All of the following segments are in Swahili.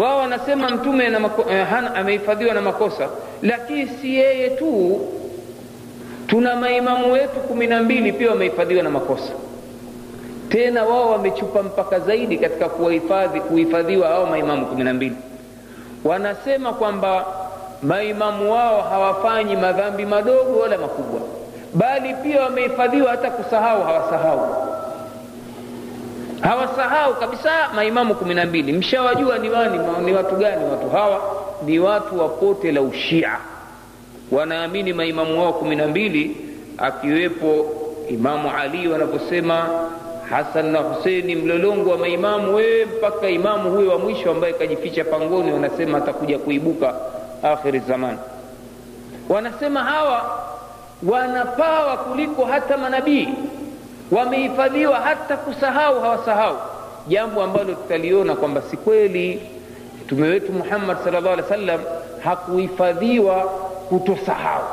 wao wanasema mtume eh, amehifadhiwa na makosa. Lakini si yeye tu. Tuna maimamu wetu kumi na mbili pia wamehifadhiwa na makosa. Tena wao wamechupa mpaka zaidi katika kuwahifadhi kuhifadhiwa hao maimamu kumi na mbili. Wanasema kwamba maimamu wao hawafanyi madhambi madogo wala makubwa. Bali pia wamehifadhiwa hata kusahau hawasahau hawasahau kabisa maimamu kumi na mbili. Mshawajua ni wani ni watu gani watu hawa? Ni watu wa pote la ushia. Wanaamini maimamu wao kumi na mbili akiwepo imamu ali wanaposema hasan na huseni mlolongo wa maimamu. Wee mpaka imamu huyo wa mwisho ambaye kajificha pangoni wanasema atakuja kuibuka akhiri zamani wanasema hawa wanapawa kuliko hata manabii wamehifadhiwa hata kusahau hawasahau jambo ambalo tutaliona kwamba si kweli. Mtume wetu muhammad sallallahu alaihi wasallam hakuhifadhiwa kutosahau.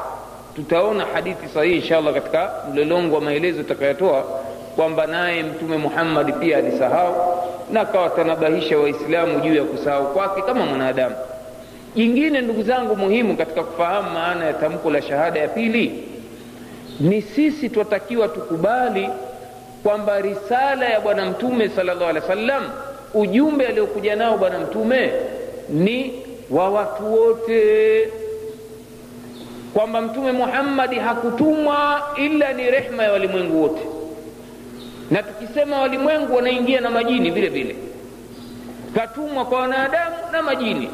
Tutaona hadithi sahihi inshallah katika mlolongo wa maelezo tutakayotoa kwamba naye mtume muhammadi pia alisahau na akawatanabahisha waislamu juu ya kusahau kwake kama mwanadamu. Jingine ndugu zangu muhimu katika kufahamu maana ya tamko la shahada ya pili ni sisi twatakiwa tukubali kwamba risala ya bwana mtume salllah alehi wa sallam ujumbe aliokuja nao bwana mtume ni wa watu wote. Kwamba mtume muhammadi hakutumwa ila ni rehma ya walimwengu wote. Na tukisema walimwengu wanaingia na majini vile vile. Katumwa kwa wanadamu na majini.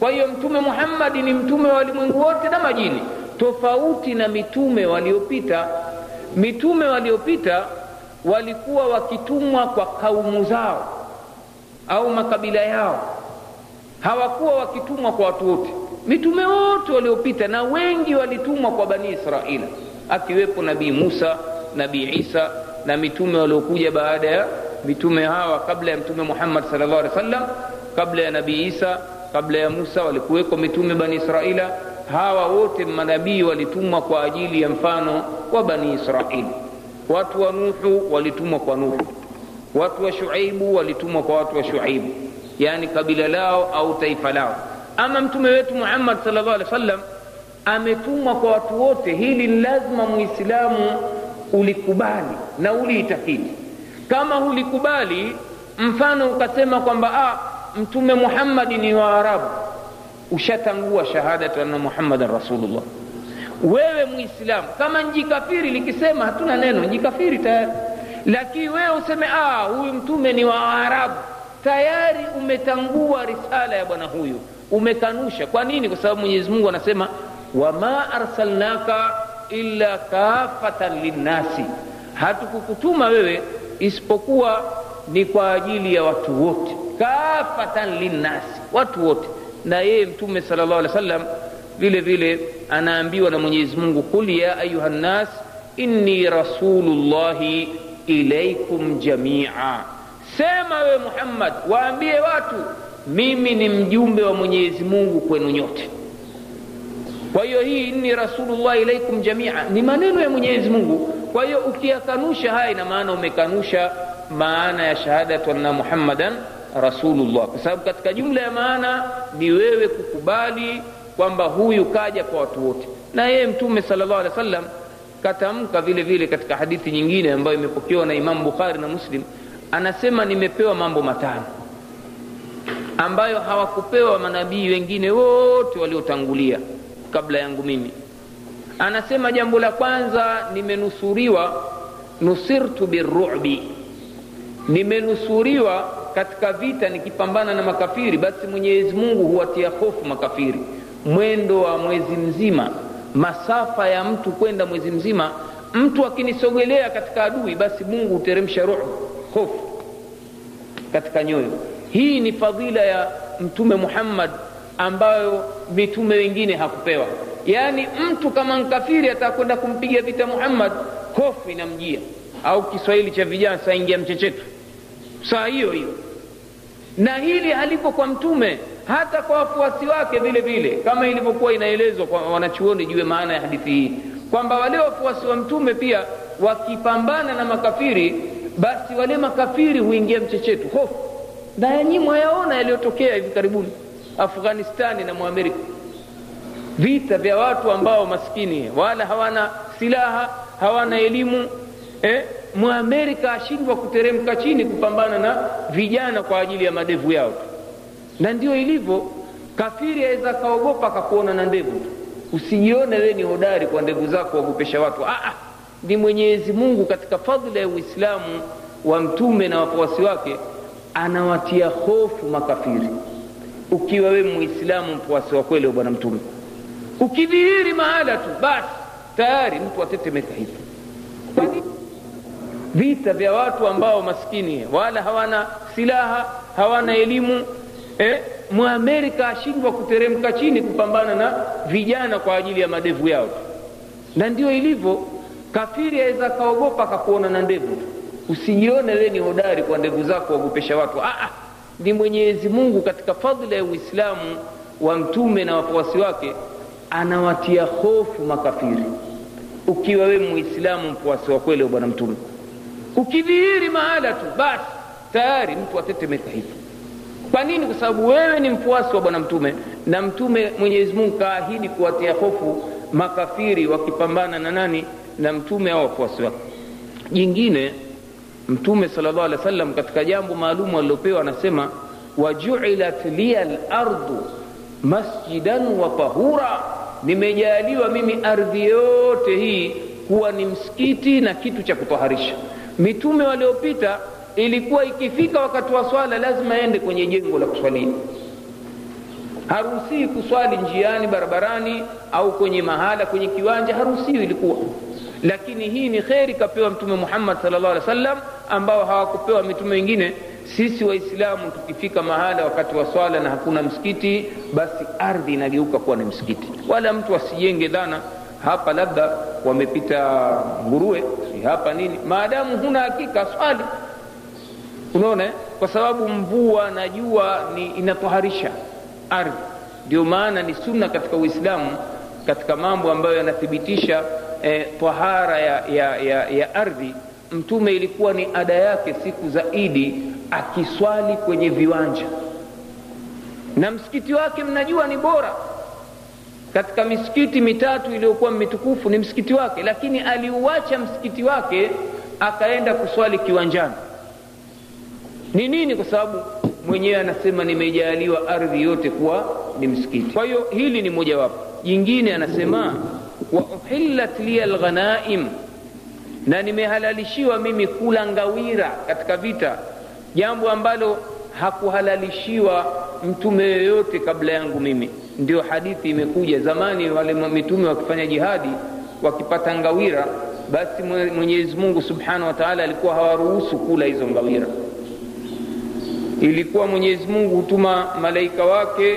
Kwa hiyo mtume muhammadi ni mtume wa walimwengu wote na majini. Tofauti na mitume waliopita. Mitume waliopita walikuwa wakitumwa kwa kaumu zao au makabila yao. Hawakuwa wakitumwa kwa watu wote. Mitume wote waliopita na wengi walitumwa kwa bani israila akiwepo nabii musa nabii isa na mitume waliokuja baada ya mitume hawa kabla ya mtume muhammad sallallahu alaihi wasallam, kabla ya nabii isa kabla ya musa walikuweko mitume bani israila hawa wote manabii walitumwa kwa ajili ya mfano wa bani israili watu wa nuhu walitumwa kwa nuhu. Watu wa shuaibu walitumwa kwa watu wa shuaibu. Yani kabila lao au taifa lao. Ama mtume wetu muhammad salllah alih wa sallam ametumwa kwa watu wote. Hili ni lazima muislamu ulikubali na uliitakidi. Kama hulikubali mfano ukasema kwamba ah, mtume muhammadi ni waarabu ushatangua shahadatu anna muhammadan rasulullah wewe muislamu kama njikafiri likisema hatuna neno njikafiri tayari. Lakini wewe useme ah, huyu mtume ni wa arabu. Tayari umetangua risala ya bwana huyu. Umekanusha. Kwa nini? Kwa sababu mwenyezi mungu anasema wama arsalnaka illa kafatan linnasi. Hatukukutuma wewe isipokuwa ni kwa ajili ya watu wote. Kafatan linnasi watu wote. Na yeye mtume sala llah alih wa sallam vile vile anaambiwa na mwenyezi mungu qul ya ayuha nnas inni rasulullahi ilaikum jamia. Sema wewe muhammad waambie watu mimi ni mjumbe wa mwenyezi mungu kwenu nyote. Kwa hiyo hii inni rasulullah ilaikum jamia ni maneno ya mwenyezi mungu. Kwa hiyo ukiyakanusha haya ina maana umekanusha maana ya shahadatu anna muhammadan rasulullah. Kwa sababu katika jumla ya maana ni wewe kukubali kwamba huyu kaja kwa watu wote. Na yeye mtume sala llahu alehi wa sallam katamka vile vile katika hadithi nyingine ambayo imepokewa na imamu bukhari na muslim anasema nimepewa mambo matano ambayo hawakupewa manabii wengine wote waliotangulia kabla yangu mimi. Anasema jambo la kwanza nimenusuriwa nusirtu birubi nimenusuriwa katika vita nikipambana na makafiri basi mwenyezi mungu huwatia hofu makafiri mwendo wa mwezi mzima masafa ya mtu kwenda mwezi mzima mtu akinisogelea katika adui basi mungu huteremsha ruhu hofu katika nyoyo. Hii ni fadhila ya mtume muhammad ambayo mitume wengine hakupewa. Yaani mtu kama nkafiri atakwenda kumpiga vita muhammad hofu inamjia. Au kiswahili cha vijana saingia mchechetu. Saa hiyo hiyo. Na hili halipo kwa mtume hata kwa wafuasi wake vile vile kama ilivyokuwa inaelezwa kwa wanachuoni juu ya maana ya hadithi hii kwamba wale wafuasi wa mtume pia wakipambana na makafiri basi wale makafiri huingia mchechetu hofu. Na yanyi mwayaona yaliyotokea hivi karibuni afghanistani na mwamerika vita vya watu ambao maskini wala hawana silaha hawana elimu eh, mwamerika ashindwa kuteremka chini kupambana na vijana kwa ajili ya madevu yao na ndio ilivyo. Kafiri aweza akaogopa akakuona na ndevu tu usijione wewe ni hodari kwa ndevu zako wagopesha watu. Ah, ni mwenyezi mungu katika fadhila ya uislamu wa mtume na wafuasi wake anawatia hofu makafiri. Ukiwa wewe muislamu mfuasi wa kweli wa bwana mtume. Ukidhihiri mahala tu basi tayari mtu atetemeka hivi. Vita vya watu ambao maskini wala hawana silaha hawana elimu eh, mwamerika ashindwa kuteremka chini kupambana na vijana kwa ajili ya madevu yao tu. Na ndio ilivyo kafiri aweza akaogopa akakuona na ndevu usijione wee ni hodari kwa ndevu zako wagopesha watu. Ah, ni mwenyezi mungu katika fadhila ya uislamu wa mtume na wafuasi wake anawatia hofu makafiri. Ukiwa wee muislamu mfuasi wa kweli wa bwana mtume. Ukidhihiri mahala tu basi tayari mtu atetemeka hivi kwa nini? Kwa sababu wewe ni mfuasi wa bwana mtume na mtume mwenyezi mungu kaahidi kuwatia hofu makafiri wakipambana na nani? Na mtume au wafuasi wake. Jingine mtume sal llah alehi wa sallam katika jambo maalum alilopewa anasema wajuilat liya lardu masjidan wa tahura. Nimejaliwa mimi ardhi yote hii kuwa ni msikiti na kitu cha kutoharisha mitume waliopita ilikuwa ikifika wakati wa swala lazima aende kwenye jengo la kuswalia haruhusiwi kuswali njiani barabarani au kwenye mahala kwenye kiwanja haruhusiwi ilikuwa. Lakini hii ni kheri kapewa mtume muhammad salllah alih wa ambao hawakupewa mitume wengine. Sisi waislamu tukifika mahala wakati wa swala na hakuna msikiti basi ardhi inageuka kuwa ni msikiti. Wala mtu asijenge dhana hapa labda wamepita nguruwe hapa nini. Maadamu huna hakika swali unaona? Kwa sababu mvua na jua ni inatoharisha ardhi. Ndio maana ni sunna katika uislamu katika mambo ambayo yanathibitisha eh, tahara ya, ya, ya, ya ardhi mtume ilikuwa ni ada yake siku za idi akiswali kwenye viwanja. Na msikiti wake mnajua ni bora. Katika misikiti mitatu iliyokuwa mitukufu ni msikiti wake lakini aliuacha msikiti wake akaenda kuswali kiwanjani ni nini? Kwa sababu mwenyewe anasema nimejaliwa ardhi yote kuwa ni msikiti. Kwa hiyo hili ni mojawapo. Jingine anasema wa uhillat liya lghanaim na nimehalalishiwa mimi kula ngawira katika vita jambo ambalo hakuhalalishiwa mtume yoyote kabla yangu mimi. Ndio hadithi imekuja. Zamani wale mitume wakifanya jihadi wakipata ngawira basi mwenyezi mungu subhanahu wa taala alikuwa hawaruhusu kula hizo ngawira ilikuwa mwenyezi mungu hutuma malaika wake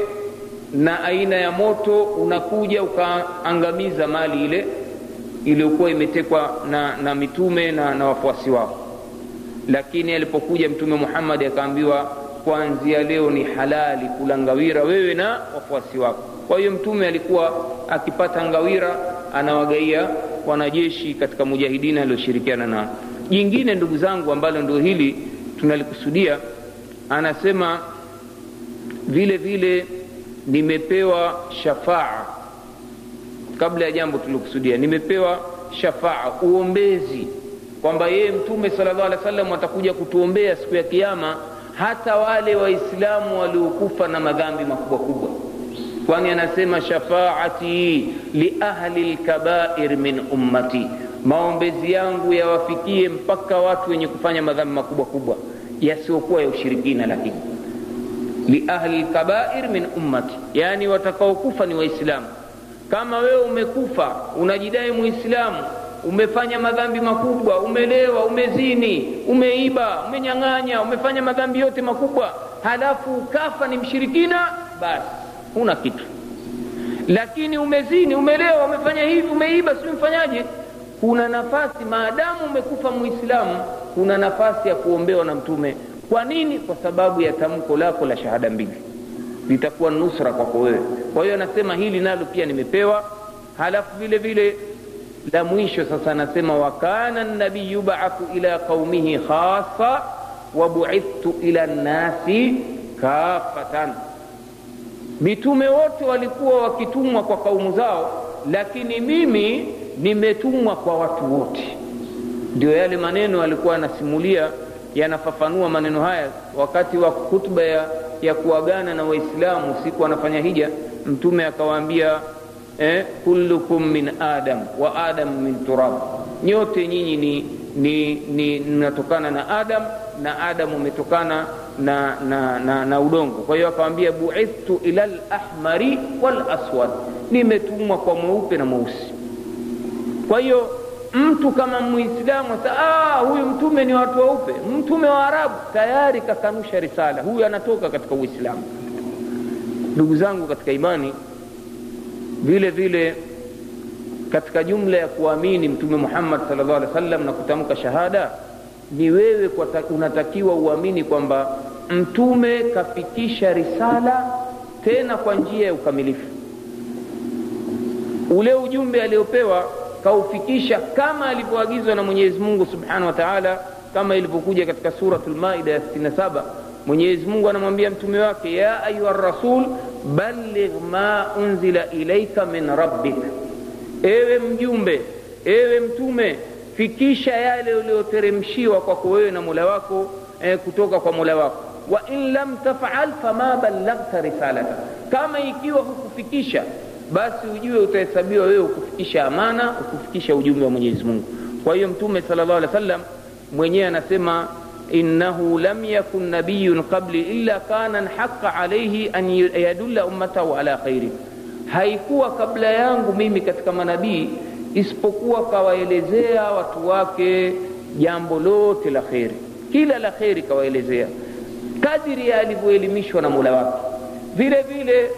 na aina ya moto unakuja ukaangamiza mali ile iliyokuwa imetekwa na, na mitume na, na wafuasi wao. Lakini alipokuja mtume muhammadi akaambiwa kuanzia leo ni halali kula ngawira wewe na wafuasi wako. Kwa hiyo mtume alikuwa akipata ngawira anawagaia wanajeshi katika mujahidini alioshirikiana nao. Jingine ndugu zangu ambalo ndio hili tunalikusudia anasema vile vile nimepewa shafaa. Kabla ya jambo tuliokusudia nimepewa shafaa uombezi kwamba yeye mtume sala llah alehi wa sallam atakuja kutuombea siku ya kiama hata wale waislamu waliokufa na madhambi makubwa kubwa. Kwani anasema shafaati liahli lkabair min ummati maombezi yangu yawafikie mpaka watu wenye kufanya madhambi makubwa kubwa yasiokuwa ya ushirikina lakini liahli lkabair min ummati yaani watakaokufa ni waislamu. Kama wewe umekufa unajidai muislamu umefanya madhambi makubwa umelewa umezini umeiba umenyang'anya umefanya madhambi yote makubwa halafu ukafa ni mshirikina basi huna kitu. Lakini umezini umelewa umefanya hivi umeiba si mfanyaje kuna nafasi maadamu umekufa muislamu kuna nafasi ya kuombewa na mtume. Kwa nini? Kwa sababu ya tamko lako la shahada mbili. Litakuwa nusra kwako wewe. Kwa hiyo anasema hili nalo pia nimepewa. Halafu vile vile la mwisho sasa anasema wakana nabiyu baathu ila qaumihi khasa wabuithtu ila nnasi kafatan mitume wote walikuwa wakitumwa kwa kaumu zao lakini mimi nimetumwa kwa watu wote. Ndio yale maneno alikuwa anasimulia yanafafanua maneno haya wakati wa khutba ya, ya kuagana na waislamu siku anafanya hija mtume akawaambia eh, kullukum min adam wa adam min turab. Nyote nyinyi ni ni ni mnatokana na adam na adam umetokana na, na, na, na udongo. Kwa hiyo akawambia buithtu ila lahmari walaswad nimetumwa kwa mweupe na mweusi kwa hiyo mtu kama muislamu ah, huyu mtume ni watu weupe mtume wa arabu tayari kakanusha risala huyu anatoka katika uislamu. Ndugu zangu katika imani vile vile katika jumla ya kuamini mtume muhammad salllah alih wasallam na kutamka shahada ni wewe unatakiwa uamini kwamba mtume kafikisha risala tena kwa njia ya ukamilifu. Ule ujumbe aliopewa kaufikisha kama alivyoagizwa na mwenyezi mungu subhanahu wa taala kama ilivyokuja katika suratul lmaida ya 67 mwenyezi mungu anamwambia mtume wake ya ayuha rasul balligh ma unzila ilaika min rabbik. Ewe mjumbe ewe mtume fikisha yale uliyoteremshiwa kwako wewe na mola wako eh, kutoka kwa mola wako. Wa in lam tafal fama ballaghta risalata. Kama ikiwa hukufikisha basi ujue utahesabiwa wewe ukufikisha amana ukufikisha ujumbe wa mwenyezi mungu. Kwa hiyo mtume sal llah alih wa sallam mwenyewe anasema innahu lam yakun nabiyun qabli illa kana haqa alaihi an yadulla ummatahu ala khairi haikuwa kabla yangu mimi katika manabii isipokuwa kawaelezea watu wake jambo lote la kheri. Kila la kheri kawaelezea. Kadiri alivyoelimishwa na mola wake. Vile vile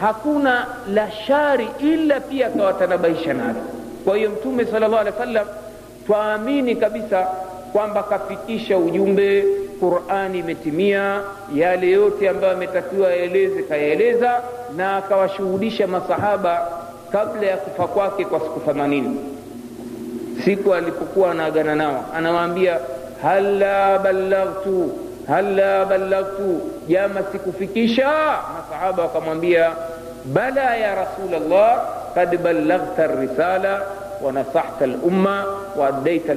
hakuna la shari ila pia akawatanabaisha nalo kwa hiyo mtume sala llahu alehi wa sallam twaamini kabisa kwamba kafikisha ujumbe qurani imetimia yale yote ambayo ametakiwa yaeleze kayaeleza na akawashuhudisha masahaba kabla ya kufa kwake kwa siku themanini. Siku alipokuwa anaagana nao anawaambia hala ballaghtu halla ballagtu, jama sikufikisha? Masahaba wakamwambia bala ya Rasulullah, qad ballaghta risala wa nasahta al-umma wa addaita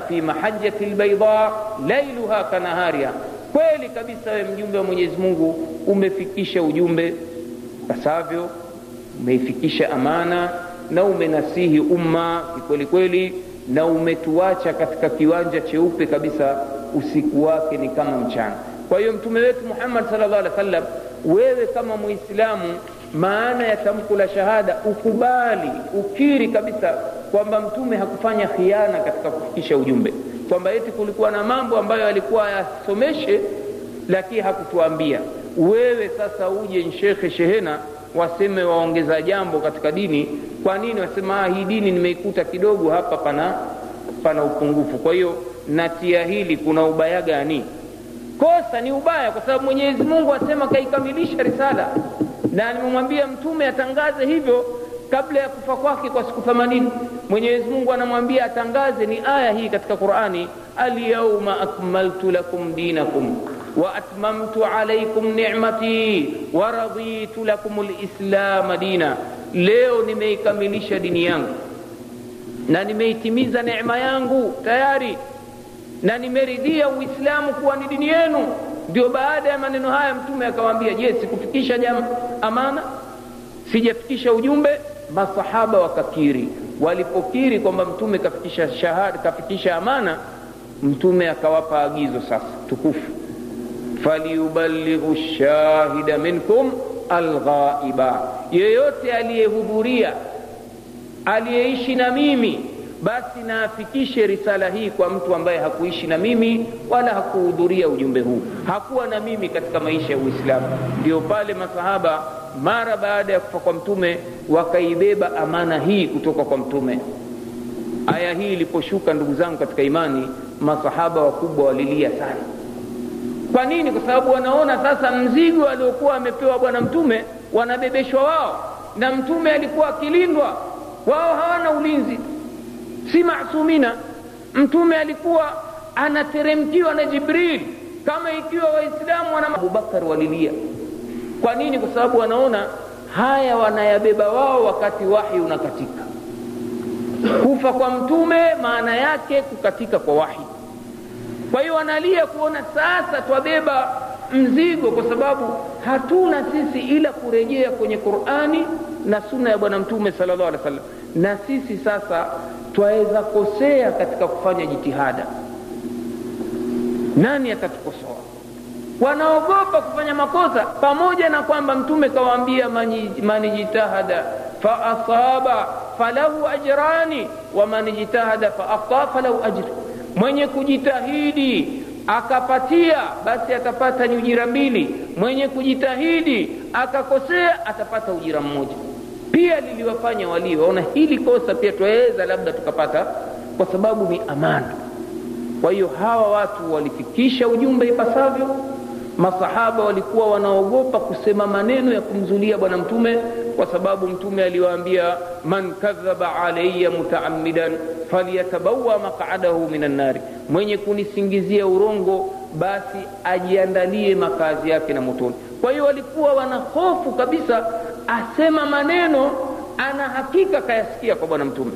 fi mahajati lbaida lailuha kanahariha, kweli kabisa we mjumbe wa Mwenyezi Mungu umefikisha ujumbe pasavyo, umeifikisha amana na umenasihi umma kweli kweli, na umetuacha katika kiwanja cheupe kabisa usiku wake ni kama mchana. Kwa hiyo mtume wetu muhammad sal llah alih wasallam wewe kama muislamu maana ya tamko la shahada ukubali ukiri kabisa kwamba mtume hakufanya khiana katika kufikisha ujumbe. Kwamba eti kulikuwa na mambo ambayo alikuwa ayasomeshe lakini hakutuambia. Wewe sasa uje nshekhe shehena waseme waongeza jambo katika dini. Kwa nini wasema ah, hii dini nimeikuta kidogo hapa pana pana upungufu? Kwa hiyo natia hili kuna ubaya gani? Kosa ni ubaya kwa sababu mwenyezi mungu asema kaikamilisha risala. Na nimemwambia mtume atangaze hivyo kabla ya kufa kwake kwa siku themanini. Mwenyezi mungu anamwambia atangaze ni aya hii katika qurani alyauma akmaltu lakum dinakum waatmamtu alaikum nicmati waraditu lakum lislama dina. Leo nimeikamilisha dini yangu na nimeitimiza necma yangu tayari na nimeridhia uislamu kuwa ni dini yenu. Ndio baada ya maneno haya mtume akawaambia je sikufikisha jama amana? Sijafikisha ujumbe? Masahaba wakakiri. Walipokiri kwamba mtume kafikisha shahada kafikisha amana mtume akawapa agizo sasa tukufu. Falyuballighu shahida minkum alghaiba. Yeyote aliyehudhuria aliyeishi na mimi basi naafikishe risala hii kwa mtu ambaye hakuishi na mimi wala hakuhudhuria ujumbe huu. Hakuwa na mimi katika maisha ya uislamu. Ndio pale masahaba mara baada ya kufa kwa mtume wakaibeba amana hii kutoka kwa mtume. Aya hii iliposhuka ndugu zangu katika imani masahaba wakubwa walilia sana. Kwa nini? Kwa sababu wanaona sasa mzigo aliokuwa amepewa bwana mtume wanabebeshwa wao. Na mtume alikuwa akilindwa. Wao hawana ulinzi si masumina mtume alikuwa anateremkiwa na jibril kama ikiwa waislamu wana abubakar walilia. Kwa nini? Kwa sababu wanaona haya wanayabeba wao wakati wahi unakatika. Kufa kwa mtume maana yake kukatika kwa wahi. Kwa hiyo wanalia kuona sasa twabeba mzigo kwa sababu hatuna sisi ila kurejea kwenye qurani na sunna ya bwana mtume salllah alih wasallam na sisi sasa twaweza kosea katika kufanya jitihada. Nani atatukosoa? Wanaogopa kufanya makosa pamoja na kwamba mtume kawaambia man faasaba falahu ajrani wa man jitahada falahu ajri mwenye kujitahidi akapatia basi atapata ni ujira mbili. Mwenye kujitahidi akakosea atapata ujira mmoja pia liliwafanya walioona hili kosa pia twaweza labda tukapata kwa sababu ni amana kwa hiyo hawa watu walifikisha ujumbe ipasavyo masahaba walikuwa wanaogopa kusema maneno ya kumzulia bwana mtume kwa sababu mtume aliwaambia man kadhaba alaya mutaamidan falyatabawa maqadahu min annari mwenye kunisingizia urongo basi ajiandalie makazi yake na motoni. Kwa hiyo walikuwa wana hofu kabisa asema maneno ana hakika kayasikia kwa bwana mtume.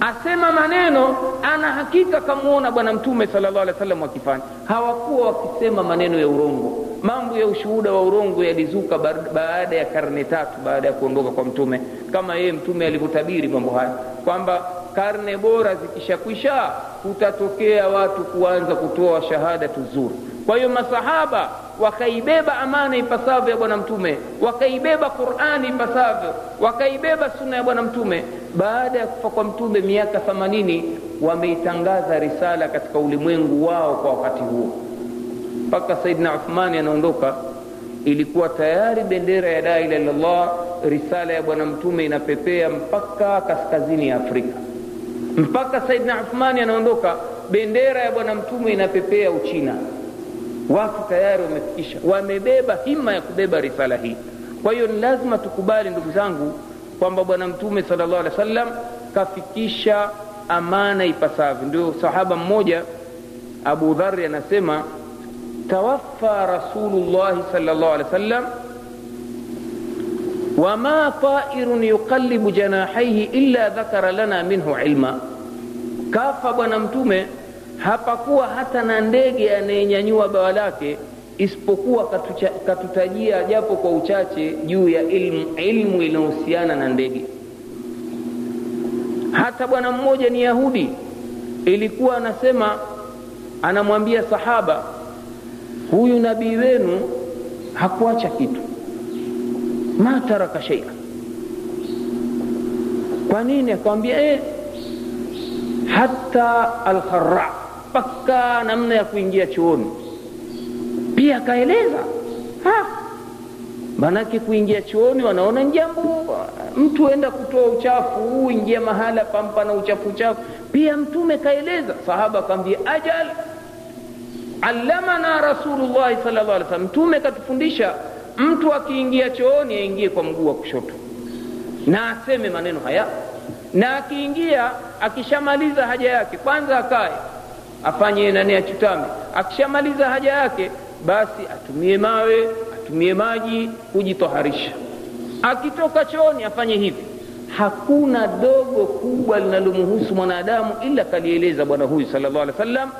Asema maneno ana hakika kamwona bwana mtume salllah alih wasallam wakifanya hawakuwa wakisema maneno ya urongo. Mambo ya ushuhuda wa urongo yalizuka baada ya karne tatu baada ya kuondoka kwa mtume. Kama yeye mtume alivyotabiri mambo haya kwamba karne bora zikishakwisha kutatokea watu kuanza kutoa shahada tuzuri kwa hiyo masahaba wakaibeba amana ipasavyo ya bwana mtume wakaibeba qurani ipasavyo wakaibeba sunna ya bwana mtume. Baada ya kufa kwa mtume miaka themanini wameitangaza risala katika ulimwengu wao kwa wakati huo. Mpaka saidna uthmani anaondoka ilikuwa tayari bendera ya la ilaha illallah risala ya bwana mtume inapepea mpaka kaskazini ya afrika. Mpaka saidna uthmani anaondoka bendera ya bwana mtume inapepea uchina watu tayari wamefikisha wamebeba hima ya kubeba risala hii kwa hiyo ni lazima tukubali ndugu zangu kwamba bwana mtume sala llahu alehi wa sallam kafikisha amana ipasavyo ndio sahaba mmoja abu dhari anasema tawaffa rasulullahi sala llahu alehi wa sallam wama tairun yuqallibu janahaihi illa dhakara lana minhu ilma kafa bwana mtume hapakuwa hata na ndege anayenyanyua bawa lake isipokuwa katutajia japo kwa uchache juu ya ilmu, ilmu inayohusiana na ndege. Hata bwana mmoja ni yahudi. Ilikuwa anasema anamwambia sahaba huyu nabii wenu hakuacha kitu. Ma taraka sheia kwa nini? Akamwambia eh, hata alkhara mpaka namna ya kuingia chooni pia akaeleza manake kuingia chooni wanaona jambo mtu enda kutoa uchafu ingia mahala pampa na uchafu uchafu. Pia mtume kaeleza sahaba akamwambia ajal allamana rasulullahi sala llah alih mtume katufundisha mtu akiingia chooni aingie kwa mguu wa kushoto. Na aseme maneno haya na akiingia akishamaliza haja yake kwanza akae afanye nani achutame. Akishamaliza haja yake basi atumie mawe atumie maji kujitoharisha. Akitoka chooni afanye hivi. Hakuna dogo kubwa linalomhusu mwanadamu ila kalieleza bwana huyu sallallahu alaihi alehi wa sallam